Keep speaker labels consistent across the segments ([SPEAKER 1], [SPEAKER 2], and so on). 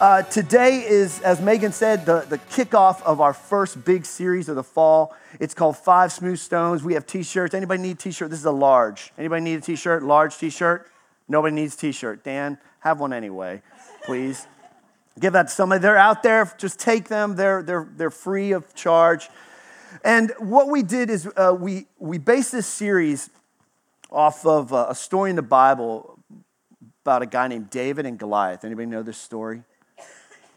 [SPEAKER 1] Uh, today is, as Megan said, the, the kickoff of our first big series of the fall. It's called Five Smooth Stones. We have t-shirts. Anybody need a t-shirt? This is a large. Anybody need a t-shirt? Large t-shirt? Nobody needs t-shirt. Dan, have one anyway, please. Give that to somebody. They're out there. Just take them. They're, they're, they're free of charge. And what we did is uh, we, we based this series off of uh, a story in the Bible about a guy named David and Goliath. Anybody know this story?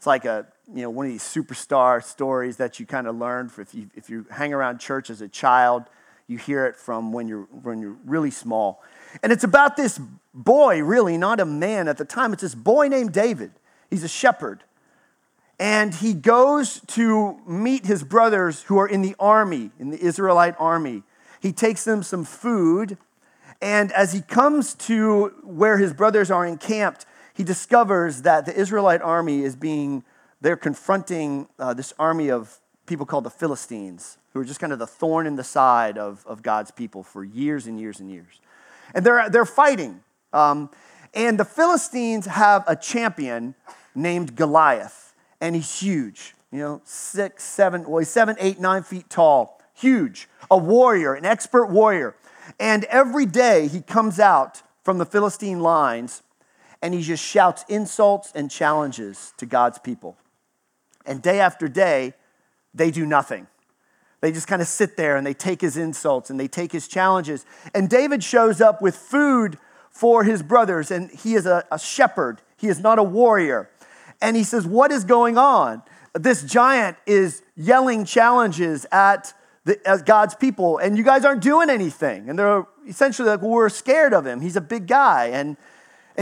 [SPEAKER 1] It's like a, you know, one of these superstar stories that you kind of learn if you, if you hang around church as a child. You hear it from when you're, when you're really small. And it's about this boy, really, not a man at the time. It's this boy named David. He's a shepherd. And he goes to meet his brothers who are in the army, in the Israelite army. He takes them some food. And as he comes to where his brothers are encamped, he discovers that the Israelite army is being, they're confronting uh, this army of people called the Philistines, who are just kind of the thorn in the side of, of God's people for years and years and years. And they're, they're fighting. Um, and the Philistines have a champion named Goliath, and he's huge. You know, six, seven, well, he's seven, eight, nine feet tall, huge, a warrior, an expert warrior. And every day he comes out from the Philistine lines and he just shouts insults and challenges to God's people. And day after day, they do nothing. They just kind of sit there and they take his insults and they take his challenges. And David shows up with food for his brothers, and he is a, a shepherd, he is not a warrior. And he says, What is going on? This giant is yelling challenges at, the, God's people, and you guys aren't doing anything. And they're essentially like, well, We're scared of him. He's a big guy. And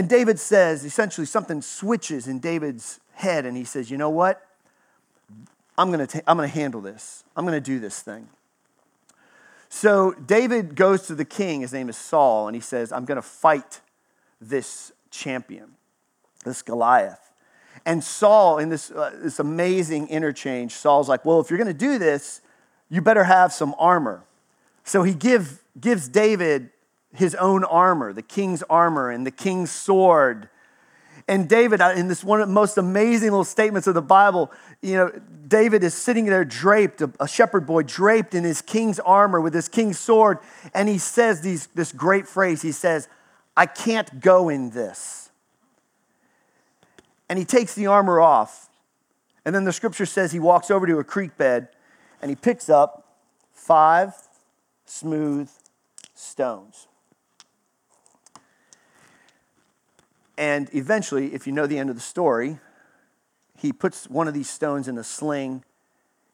[SPEAKER 1] and David says, essentially, something switches in David's head, and he says, You know what? I'm going to I'm going to handle this. I'm going to do this thing. So David goes to the king, his name is Saul, and he says, I'm going to fight this champion, this Goliath. And Saul, in this, uh, this amazing interchange, Saul's like, Well, if you're going to do this, you better have some armor. So he give, gives David his own armor, the king's armor and the king's sword. And David, in this one of the most amazing little statements of the Bible, you know, David is sitting there draped, a shepherd boy draped in his king's armor with his king's sword. And he says these, this great phrase. He says, I can't go in this. And he takes the armor off. And then the scripture says he walks over to a creek bed and he picks up five smooth stones. And eventually, if you know the end of the story, he puts one of these stones in a sling.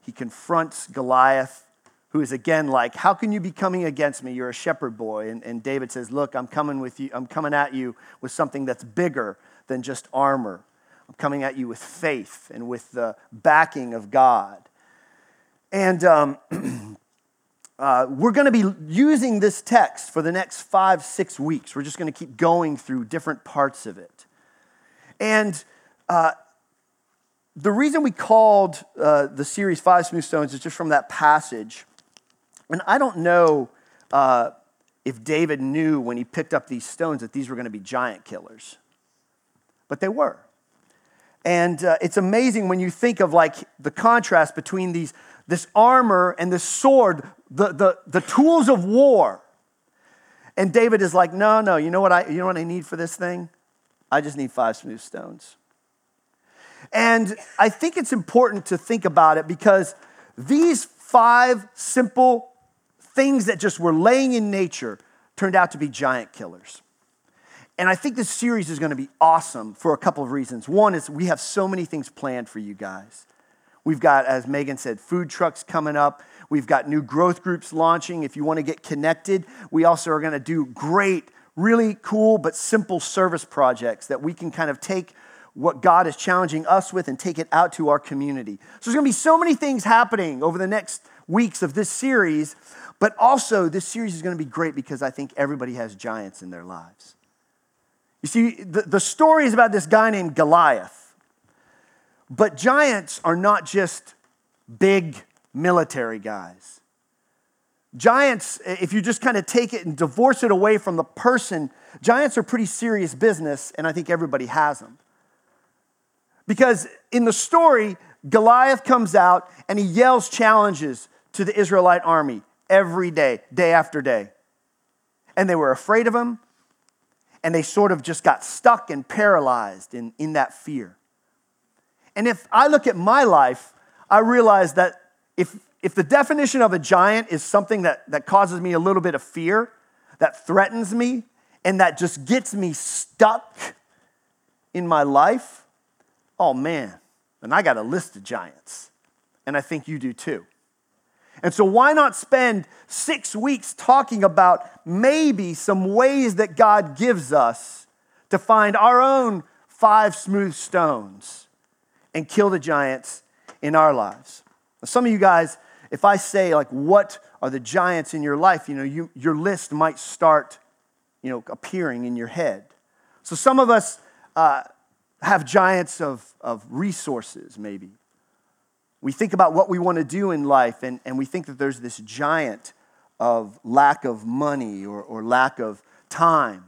[SPEAKER 1] He confronts Goliath, who is again like, How can you be coming against me? You're a shepherd boy. And, and David says, Look, I'm coming with you, I'm coming at you with something that's bigger than just armor. I'm coming at you with faith and with the backing of God. And um, Uh, we're going to be using this text for the next five, six weeks. We're just going to keep going through different parts of it. And uh, the reason we called uh, the series Five Smooth Stones is just from that passage. And I don't know uh, if David knew when he picked up these stones that these were going to be giant killers, but they were. And uh, it's amazing when you think of like the contrast between these this armor and this sword, the, the, the tools of war. And David is like, no, no, you know what I you know what I need for this thing? I just need five smooth stones. And I think it's important to think about it because these five simple things that just were laying in nature turned out to be giant killers. And I think this series is going to be awesome for a couple of reasons. One is we have so many things planned for you guys. We've got, as Megan said, food trucks coming up. We've got new growth groups launching. If you want to get connected, we also are going to do great, really cool, but simple service projects that we can kind of take what God is challenging us with and take it out to our community. So there's going to be so many things happening over the next weeks of this series, but also this series is going to be great because I think everybody has giants in their lives. You see, the, the story is about this guy named Goliath. But giants are not just big military guys. Giants, if you just kind of take it and divorce it away from the person, giants are pretty serious business, and I think everybody has them. Because in the story, Goliath comes out and he yells challenges to the Israelite army every day, day after day. And they were afraid of him, and they sort of just got stuck and paralyzed in, in that fear. And if I look at my life, I realize that if, if the definition of a giant is something that, that causes me a little bit of fear, that threatens me, and that just gets me stuck in my life, oh man, and I got a list of giants. And I think you do too. And so, why not spend six weeks talking about maybe some ways that God gives us to find our own five smooth stones and kill the giants in our lives? Now, some of you guys, if I say, like, what are the giants in your life, you know, you, your list might start, you know, appearing in your head. So, some of us uh, have giants of, of resources, maybe we think about what we want to do in life, and, and we think that there's this giant of lack of money or, or lack of time.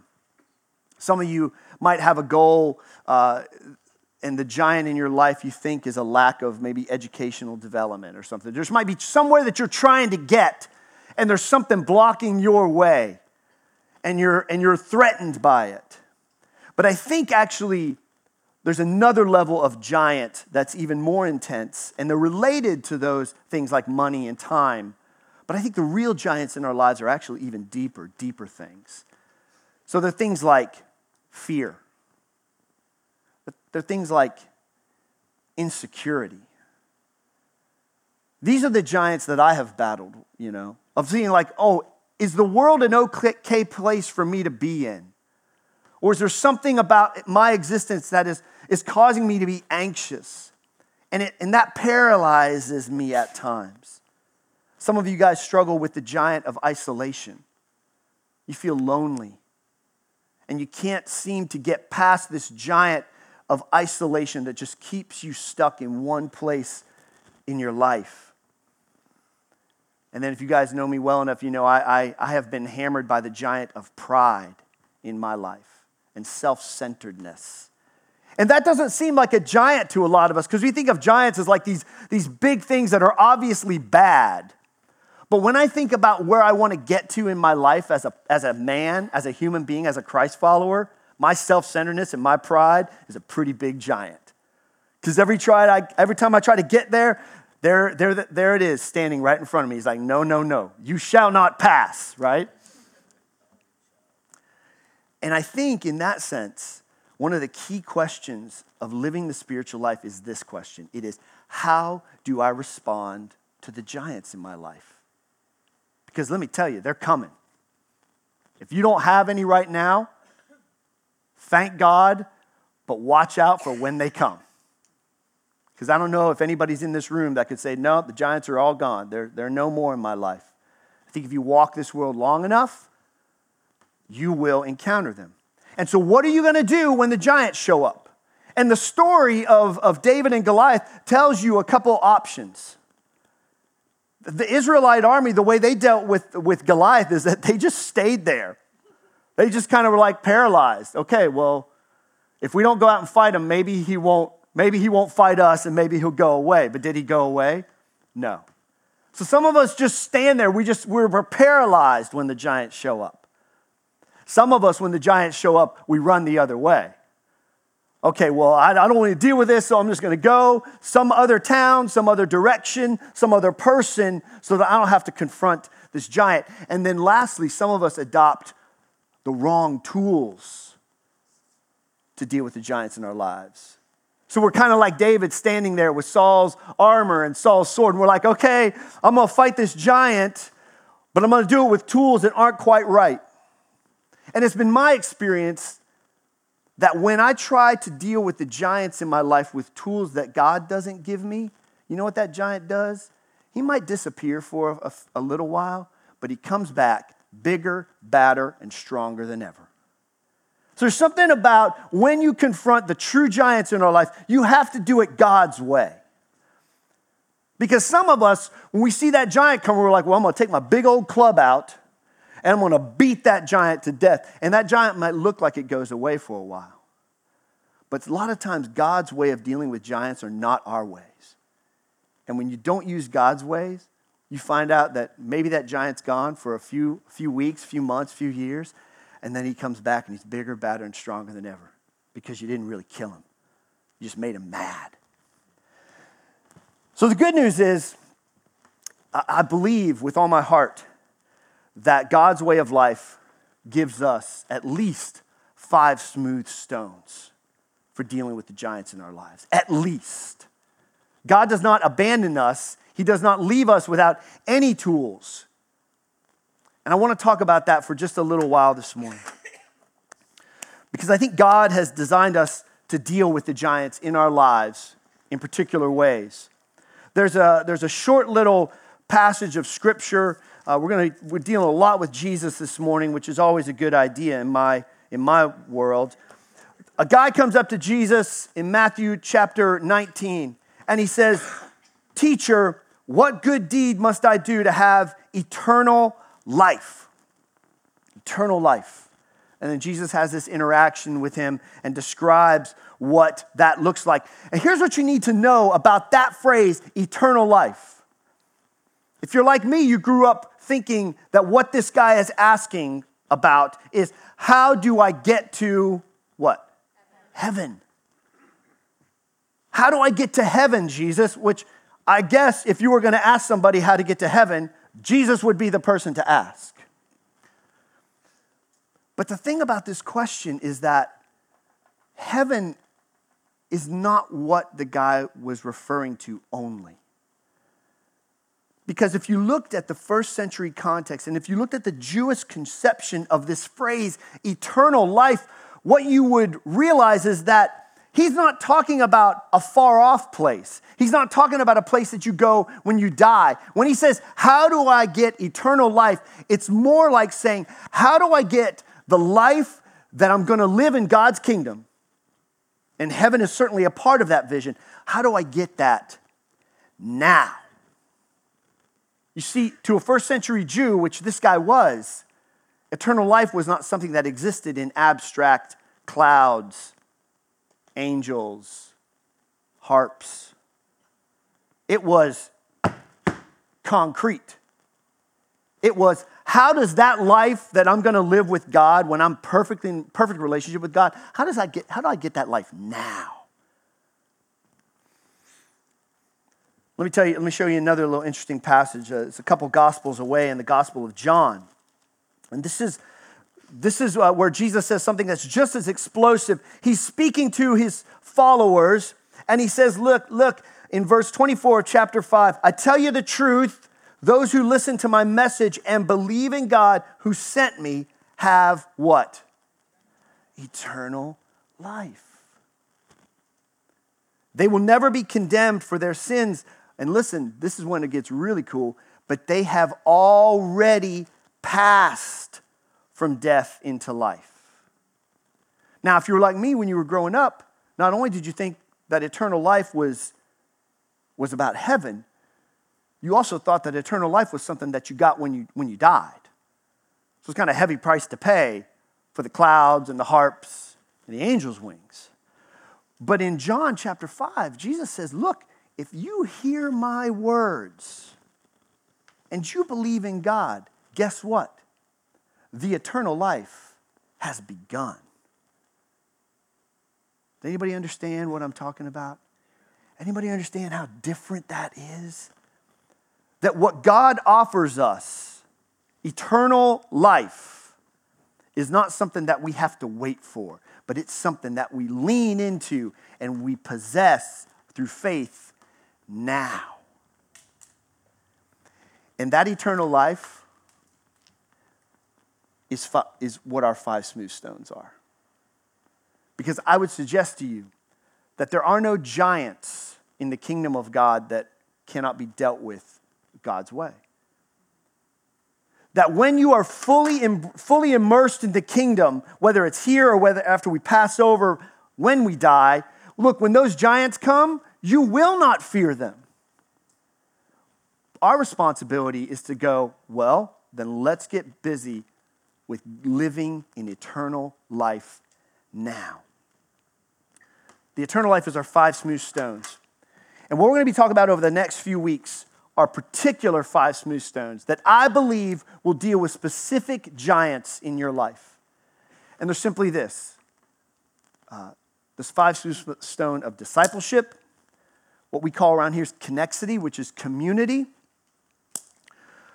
[SPEAKER 1] Some of you might have a goal, uh, and the giant in your life you think is a lack of maybe educational development or something. There might be somewhere that you're trying to get, and there's something blocking your way, and you're, and you're threatened by it. But I think actually there's another level of giant that's even more intense, and they're related to those things like money and time. But I think the real giants in our lives are actually even deeper, deeper things. So they're things like fear, they're things like insecurity. These are the giants that I have battled, you know, of seeing like, oh, is the world an okay place for me to be in? Or is there something about my existence that is is causing me to be anxious. And, it, and that paralyzes me at times. Some of you guys struggle with the giant of isolation. You feel lonely. And you can't seem to get past this giant of isolation that just keeps you stuck in one place in your life. And then, if you guys know me well enough, you know I, I, I have been hammered by the giant of pride in my life and self centeredness. And that doesn't seem like a giant to a lot of us because we think of giants as like these, these big things that are obviously bad. But when I think about where I want to get to in my life as a, as a man, as a human being, as a Christ follower, my self centeredness and my pride is a pretty big giant. Because every, every time I try to get there, there, there, there it is standing right in front of me. He's like, no, no, no, you shall not pass, right? And I think in that sense, one of the key questions of living the spiritual life is this question it is, how do I respond to the giants in my life? Because let me tell you, they're coming. If you don't have any right now, thank God, but watch out for when they come. Because I don't know if anybody's in this room that could say, no, the giants are all gone. They're, they're no more in my life. I think if you walk this world long enough, you will encounter them. And so, what are you going to do when the giants show up? And the story of, of David and Goliath tells you a couple options. The Israelite army, the way they dealt with, with Goliath is that they just stayed there. They just kind of were like paralyzed. Okay, well, if we don't go out and fight him, maybe he won't, maybe he won't fight us and maybe he'll go away. But did he go away? No. So some of us just stand there. We just we're paralyzed when the giants show up. Some of us, when the giants show up, we run the other way. Okay, well, I, don't want to deal with this, so I'm just going to go some other town, some other direction, some other person, so that I don't have to confront this giant. And then lastly, some of us adopt the wrong tools to deal with the giants in our lives. So we're kind of like David standing there with Saul's armor and Saul's sword, and we're like, okay, I'm going to fight this giant, but I'm going to do it with tools that aren't quite right. And it's been my experience that when I try to deal with the giants in my life with tools that God doesn't give me, you know what that giant does? He might disappear for a, a little while, but he comes back bigger, badder, and stronger than ever. So there's something about when you confront the true giants in our life, you have to do it God's way. Because some of us, when we see that giant come, we're like, well, I'm gonna take my big old club out and I'm to beat that giant to death. And that giant might look like it goes away for a while. But a lot of times, God's way of dealing with giants are not our ways. And when you don't use God's ways, you find out that maybe that giant's gone for a few, few weeks, few months, few years, and then he comes back and he's bigger, badder, and stronger than ever because you didn't really kill him. You just made him mad. So the good news is, I believe with all my heart that God's way of life gives us at least five smooth stones for dealing with the giants in our lives. At least. God does not abandon us, He does not leave us without any tools. And I want to talk about that for just a little while this morning. Because I think God has designed us to deal with the giants in our lives in particular ways. There's a, there's a short little passage of scripture. Uh, we're, gonna, we're dealing a lot with Jesus this morning, which is always a good idea in my, in my world. A guy comes up to Jesus in Matthew chapter 19, and he says, Teacher, what good deed must I do to have eternal life? Eternal life. And then Jesus has this interaction with him and describes what that looks like. And here's what you need to know about that phrase, eternal life. If you're like me, you grew up thinking that what this guy is asking about is how do I get to what? Heaven. How do I get to heaven, Jesus? Which I guess if you were going to ask somebody how to get to heaven, Jesus would be the person to ask. But the thing about this question is that heaven is not what the guy was referring to only. Because if you looked at the first century context and if you looked at the Jewish conception of this phrase, eternal life, what you would realize is that he's not talking about a far off place. He's not talking about a place that you go when you die. When he says, How do I get eternal life? It's more like saying, How do I get the life that I'm going to live in God's kingdom? And heaven is certainly a part of that vision. How do I get that now? You see, to a first century Jew, which this guy was, eternal life was not something that existed in abstract clouds, angels, harps. It was concrete. It was how does that life that I'm going to live with God when I'm perfectly in perfect relationship with God, how does I get how do I get that life now? Let me tell you, let me show you another little interesting passage. Uh, it's a couple gospels away in the Gospel of John. And this is this is uh, where Jesus says something that's just as explosive. He's speaking to his followers and he says, "Look, look, in verse 24 of chapter 5, I tell you the truth, those who listen to my message and believe in God who sent me have what? Eternal life. They will never be condemned for their sins. And listen, this is when it gets really cool, but they have already passed from death into life. Now, if you were like me when you were growing up, not only did you think that eternal life was, was about heaven, you also thought that eternal life was something that you got when you, when you died. So it's kind of a heavy price to pay for the clouds and the harps and the angels' wings. But in John chapter 5, Jesus says, Look, if you hear my words and you believe in God, guess what? The eternal life has begun. Does anybody understand what I'm talking about? Anybody understand how different that is? that what God offers us, eternal life, is not something that we have to wait for, but it's something that we lean into and we possess through faith now. And that eternal life is, fi- is what our five smooth stones are. Because I would suggest to you that there are no giants in the kingdom of God that cannot be dealt with God's way. That when you are fully, fully immersed in the kingdom, whether it's here or whether after we pass over, when we die, look, when those giants come, you will not fear them. Our responsibility is to go, well, then let's get busy with living in eternal life now. The eternal life is our five smooth stones. And what we're going to be talking about over the next few weeks are particular five smooth stones that I believe will deal with specific giants in your life. And they're simply this uh, this five smooth stone of discipleship, what we call around here is connexity, which is community,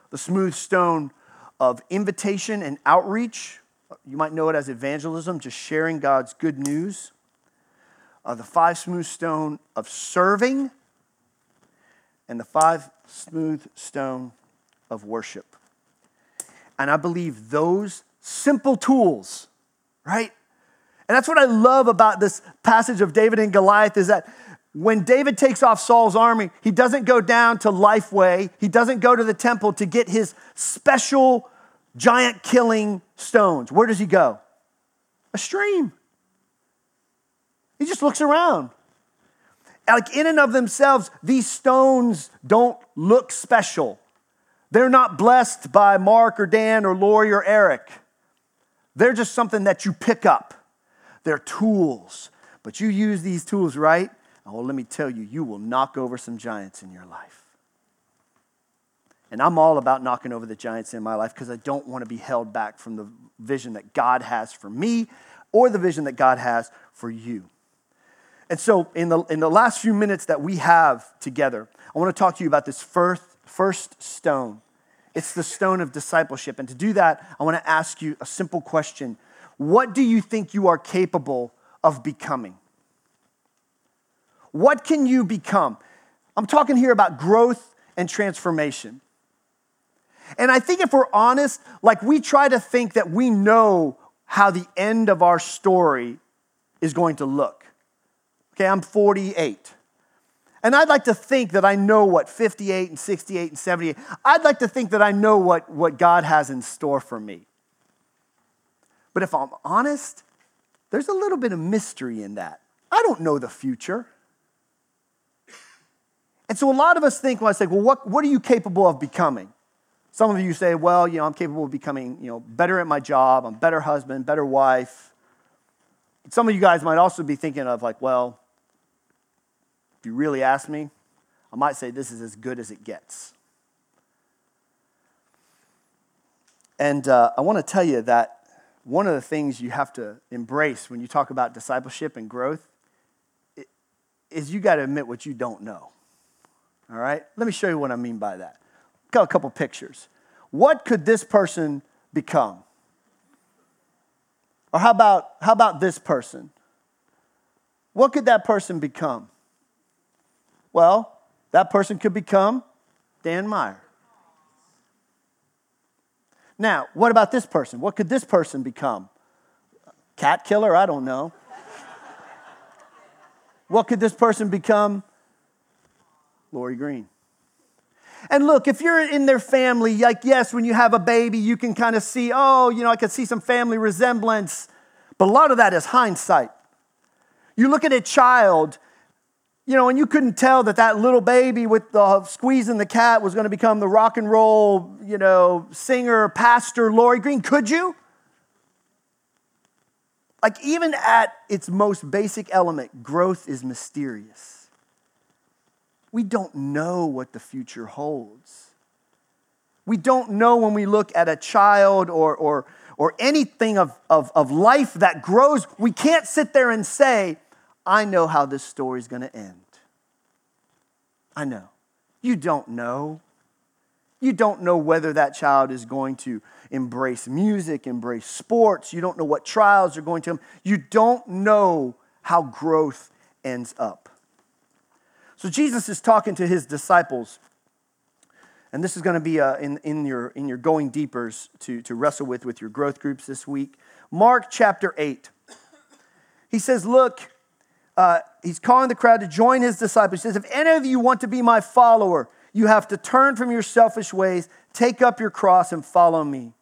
[SPEAKER 1] the smooth stone of invitation and outreach. You might know it as evangelism, just sharing God's good news. Uh, the five smooth stone of serving, and the five smooth stone of worship. And I believe those simple tools, right? And that's what I love about this passage of David and Goliath is that when David takes off Saul's army, he doesn't go down to Lifeway, he doesn't go to the temple to get his special giant killing stones. Where does he go? A stream. He just looks around. Like in and of themselves, these stones don't look special. They're not blessed by Mark or Dan or Lori or Eric. They're just something that you pick up. They're tools. But you use these tools right, oh, let me tell you, you will knock over some giants in your life. And I'm all about knocking over the giants in my life because I don't want to be held back from the vision that God has for me or the vision that God has for you. And so, in the, in the last few minutes that we have together, I want to talk to you about this first, first stone. It's the stone of discipleship. And to do that, I want to ask you a simple question What do you think you are capable of becoming? What can you become? I'm talking here about growth and transformation. And I think if we're honest, like we try to think that we know how the end of our story is going to look. Okay, I'm 48. And I'd like to think that I know what 58 and 68 and 78, I'd like to think that I know what, what God has in store for me. But if I'm honest, there's a little bit of mystery in that. I don't know the future. And so a lot of us think when I say, well, what, what are you capable of becoming? Some of you say, well, you know, I'm capable of becoming, you know, better at my job, I'm a better husband, better wife. Some of you guys might also be thinking of like, well, if you really ask me, I might say this is as good as it gets. And uh, I want to tell you that one of the things you have to embrace when you talk about discipleship and growth is you got to admit what you don't know. All right? Let me show you what I mean by that got a couple pictures. What could this person become? Or how about, how about this person? What could that person become? Well, that person could become Dan Meyer. Now, what about this person? What could this person become? Cat killer? I don't know. what could this person become? Lori Green. And look, if you're in their family, like, yes, when you have a baby, you can kind of see, oh, you know, I can see some family resemblance. But a lot of that is hindsight. You look at a child, you know, and you couldn't tell that that little baby with the squeezing the cat was going to become the rock and roll, you know, singer, pastor, Lori Green. Could you? Like, even at its most basic element, growth is mysterious we don't know what the future holds. We don't know when we look at a child or, or, or anything of, of, of life that grows, we can't sit there and say, I know how this story is going to end. I know. You don't know. You don't know whether that child is going to embrace music, embrace sports. You don't know what trials are going to. Him. You don't know how growth ends up. So Jesus is talking to his disciples. And this is going to be uh, in, in, your, in your going deepers to, to wrestle with with your growth groups this week. Mark chapter 8. He says, Look, uh, he's calling the crowd to join his disciples. He says, If any of you want to be my follower, you have to turn from your selfish ways, take up your cross, and follow me.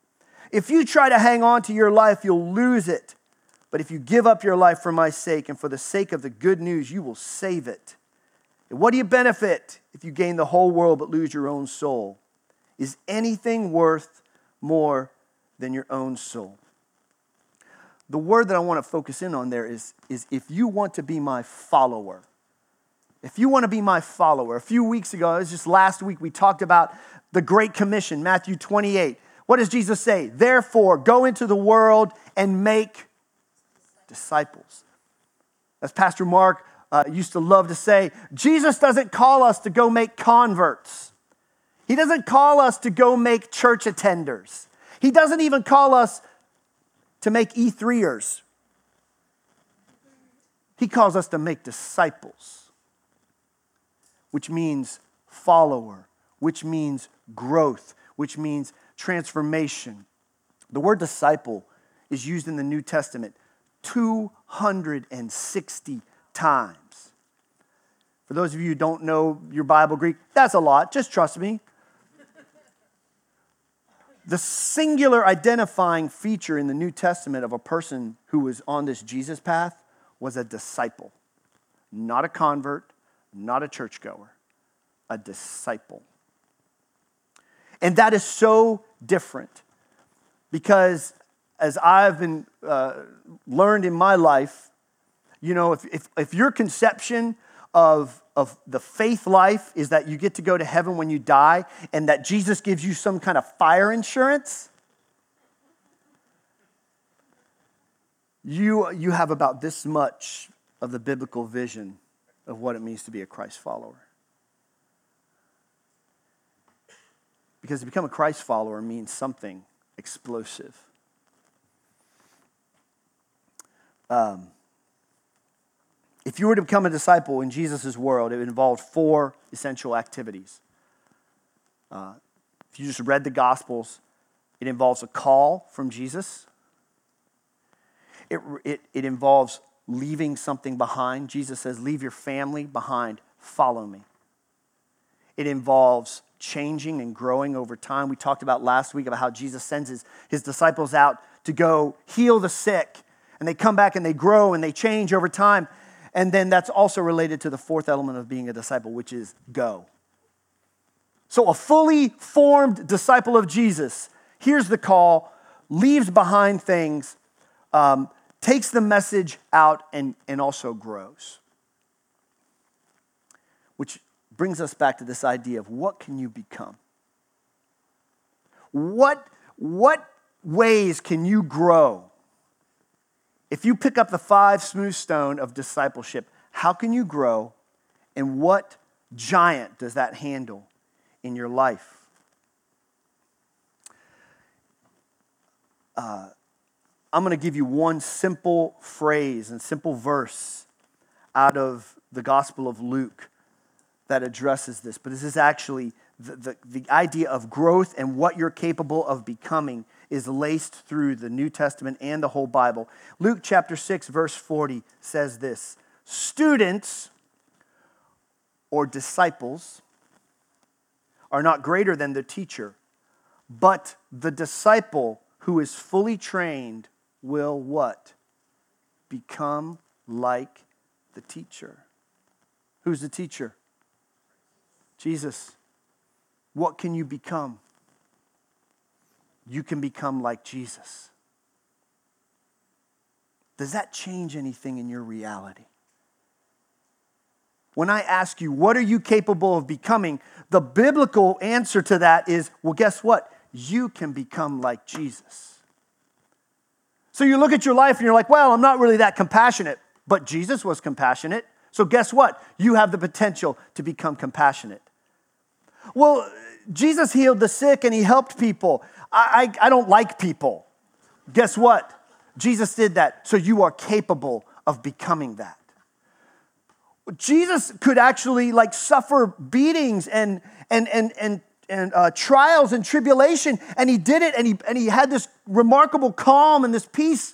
[SPEAKER 1] If you try to hang on to your life, you'll lose it. But if you give up your life for my sake and for the sake of the good news, you will save it. What do you benefit if you gain the whole world but lose your own soul? Is anything worth more than your own soul? the word that I want to focus in on there is, is if you want to be my follower. If you want to be my follower, a few weeks ago, it was just last week, we talked about the Great Commission, Matthew 28. What does Jesus say? Therefore, go into the world and make disciples. As Pastor Mark uh, used to love to say, Jesus doesn't call us to go make converts. He doesn't call us to go make church attenders. He doesn't even call us to make E3ers. He calls us to make disciples, which means follower, which means growth, which means transformation. The word disciple is used in the New Testament 260 times. For those of you who don't know your Bible Greek, that's a lot. Just trust me. The singular identifying feature in the New Testament of a person who was on this Jesus path was a disciple, not a convert, not a churchgoer, a disciple. And that is so different because, as I've been uh, learned in my life, you know, if, if, if your conception of, of the faith life is that you get to go to heaven when you die and that Jesus gives you some kind of fire insurance, you, you have about this much of the biblical vision of what it means to be a Christ follower. Because to become a Christ follower means something explosive. Um, if you were to become a disciple in Jesus' world, it involved four essential activities. Uh, if you just read the Gospels, it involves a call from Jesus, it, it, it involves leaving something behind. Jesus says, Leave your family behind, follow me. It involves changing and growing over time. We talked about last week about how Jesus sends his, his disciples out to go heal the sick, and they come back and they grow and they change over time. And then that's also related to the fourth element of being a disciple, which is go. So, a fully formed disciple of Jesus hears the call, leaves behind things, um, takes the message out, and, and also grows. Which brings us back to this idea of what can you become? What, what ways can you grow if you pick up the five smooth stone of discipleship, how can you grow and what giant does that handle in your life? Uh, I'm going to give you one simple phrase and simple verse out of the Gospel of Luke that addresses this. But this is actually the, the, the idea of growth and what you're capable of becoming is laced through the New Testament and the whole Bible. Luke chapter 6, verse 40 says this Students or disciples are not greater than the teacher, but the disciple who is fully trained will what? Become like the teacher. Who's the teacher? Jesus. What can you become? you can become like Jesus. Does that change anything in your reality? When I ask you, what are you capable of becoming? The biblical answer to that is, well, guess what? You can become like Jesus. So you look at your life and you're like, well, I'm not really that compassionate, but Jesus was compassionate. So guess what? You have the potential to become compassionate. Well, Jesus healed the sick and he helped people. I, I, I don't like people. Guess what? Jesus did that, so you are capable of becoming that. Jesus could actually like suffer beatings and and and and and uh, trials and tribulation, and he did it, and he and he had this remarkable calm and this peace.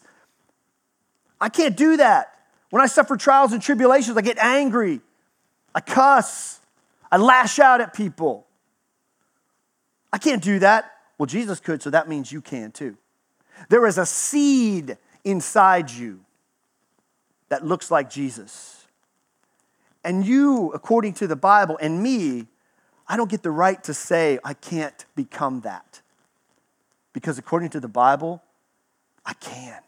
[SPEAKER 1] I can't do that. When I suffer trials and tribulations, I get angry, I cuss, I lash out at people. I can't do that. Well, Jesus could, so that means you can too. There is a seed inside you that looks like Jesus. And you, according to the Bible, and me, I don't get the right to say I can't become that. Because according to the Bible, I can.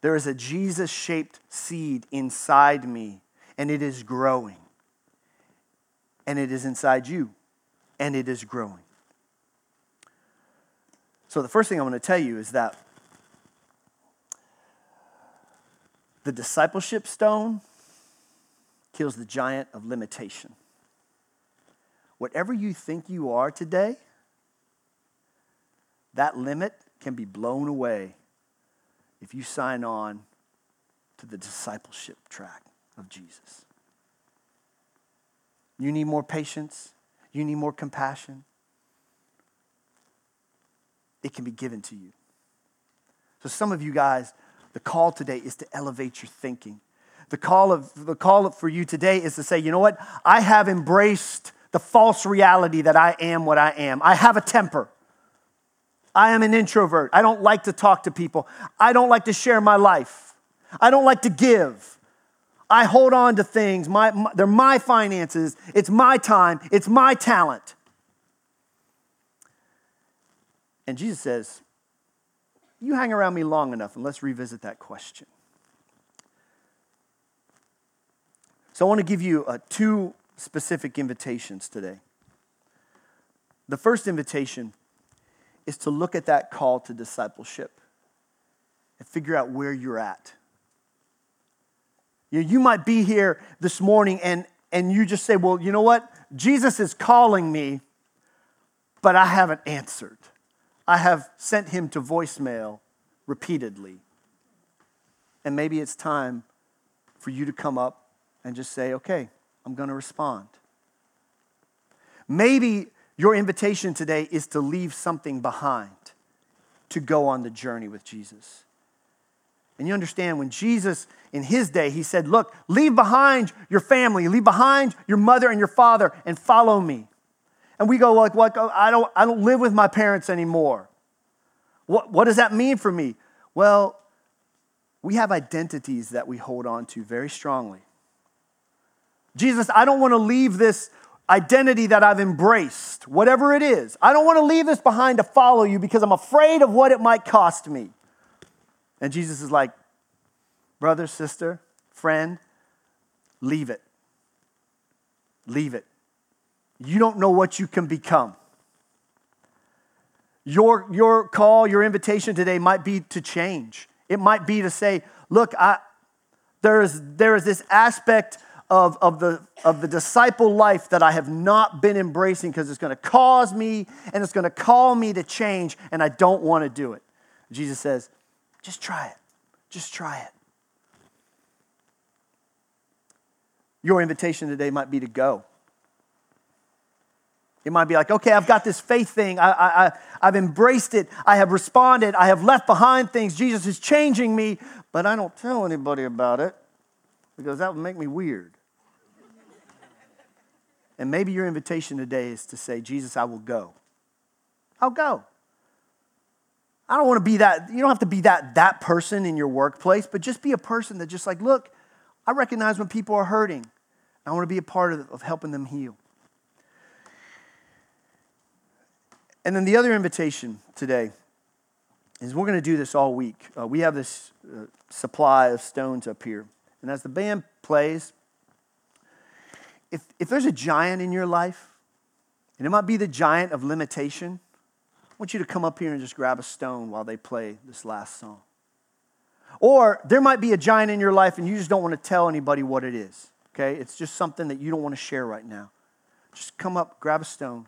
[SPEAKER 1] There is a Jesus shaped seed inside me, and it is growing. And it is inside you, and it is growing. So, the first thing I want to tell you is that the discipleship stone kills the giant of limitation. Whatever you think you are today, that limit can be blown away if you sign on to the discipleship track of Jesus. You need more patience, you need more compassion. It can be given to you. So, some of you guys, the call today is to elevate your thinking. The call, of, the call for you today is to say, you know what? I have embraced the false reality that I am what I am. I have a temper. I am an introvert. I don't like to talk to people. I don't like to share my life. I don't like to give. I hold on to things. My, my, they're my finances. It's my time. It's my talent. And Jesus says, You hang around me long enough, and let's revisit that question. So I want to give you uh, two specific invitations today. The first invitation is to look at that call to discipleship and figure out where you're at. You, might be here this morning and, and you just say, Well, you know what? Jesus is calling me, but I haven't answered. I have sent him to voicemail repeatedly. And maybe it's time for you to come up and just say, Okay, I'm going to respond. Maybe your invitation today is to leave something behind to go on the journey with Jesus. And you understand when Jesus, in his day, he said, Look, leave behind your family, leave behind your mother and your father, and follow me. And we go, like, what? I, don't, I don't live with my parents anymore. What, what does that mean for me? Well, we have identities that we hold on to very strongly. Jesus, I don't want to leave this identity that I've embraced, whatever it is. I don't want to leave this behind to follow you because I'm afraid of what it might cost me. And Jesus is like, brother, sister, friend, leave it. Leave it. You don't know what you can become. Your, your call, your invitation today might be to change. It might be to say, look, I, there, is, there is this aspect of, of, the, of the disciple life that I have not been embracing because it's going to cause me and it's going to call me to change, and I don't want to do it. Jesus says, just try it. Just try it. Your invitation today might be to go. It might be like, okay, I've got this faith thing. I, I, I've embraced it. I have responded. I have left behind things. Jesus is changing me, but I don't tell anybody about it because that would make me weird. And maybe your invitation today is to say, Jesus, I will go. I'll go. I don't want to be that, you don't have to be that, that person in your workplace, but just be a person that just like, look, I recognize when people are hurting. I want to be a part of, of helping them heal. And then the other invitation today is we're going to do this all week. Uh, we have this uh, supply of stones up here. And as the band plays, if, if there's a giant in your life, and it might be the giant of limitation, want you to come up here and just grab a stone while they play this last song. Or there might be a giant in your life and you just don't want to tell anybody what it is. Okay? It's just something that you don't want to share right now. Just come up, grab a stone,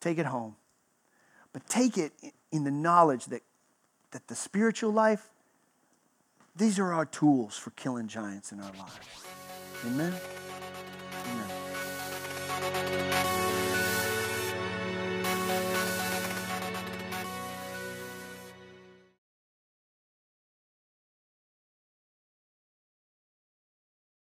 [SPEAKER 1] take it home. But take it in the knowledge that, that the spiritual life, these are our tools for killing giants in our lives. Amen. Amen.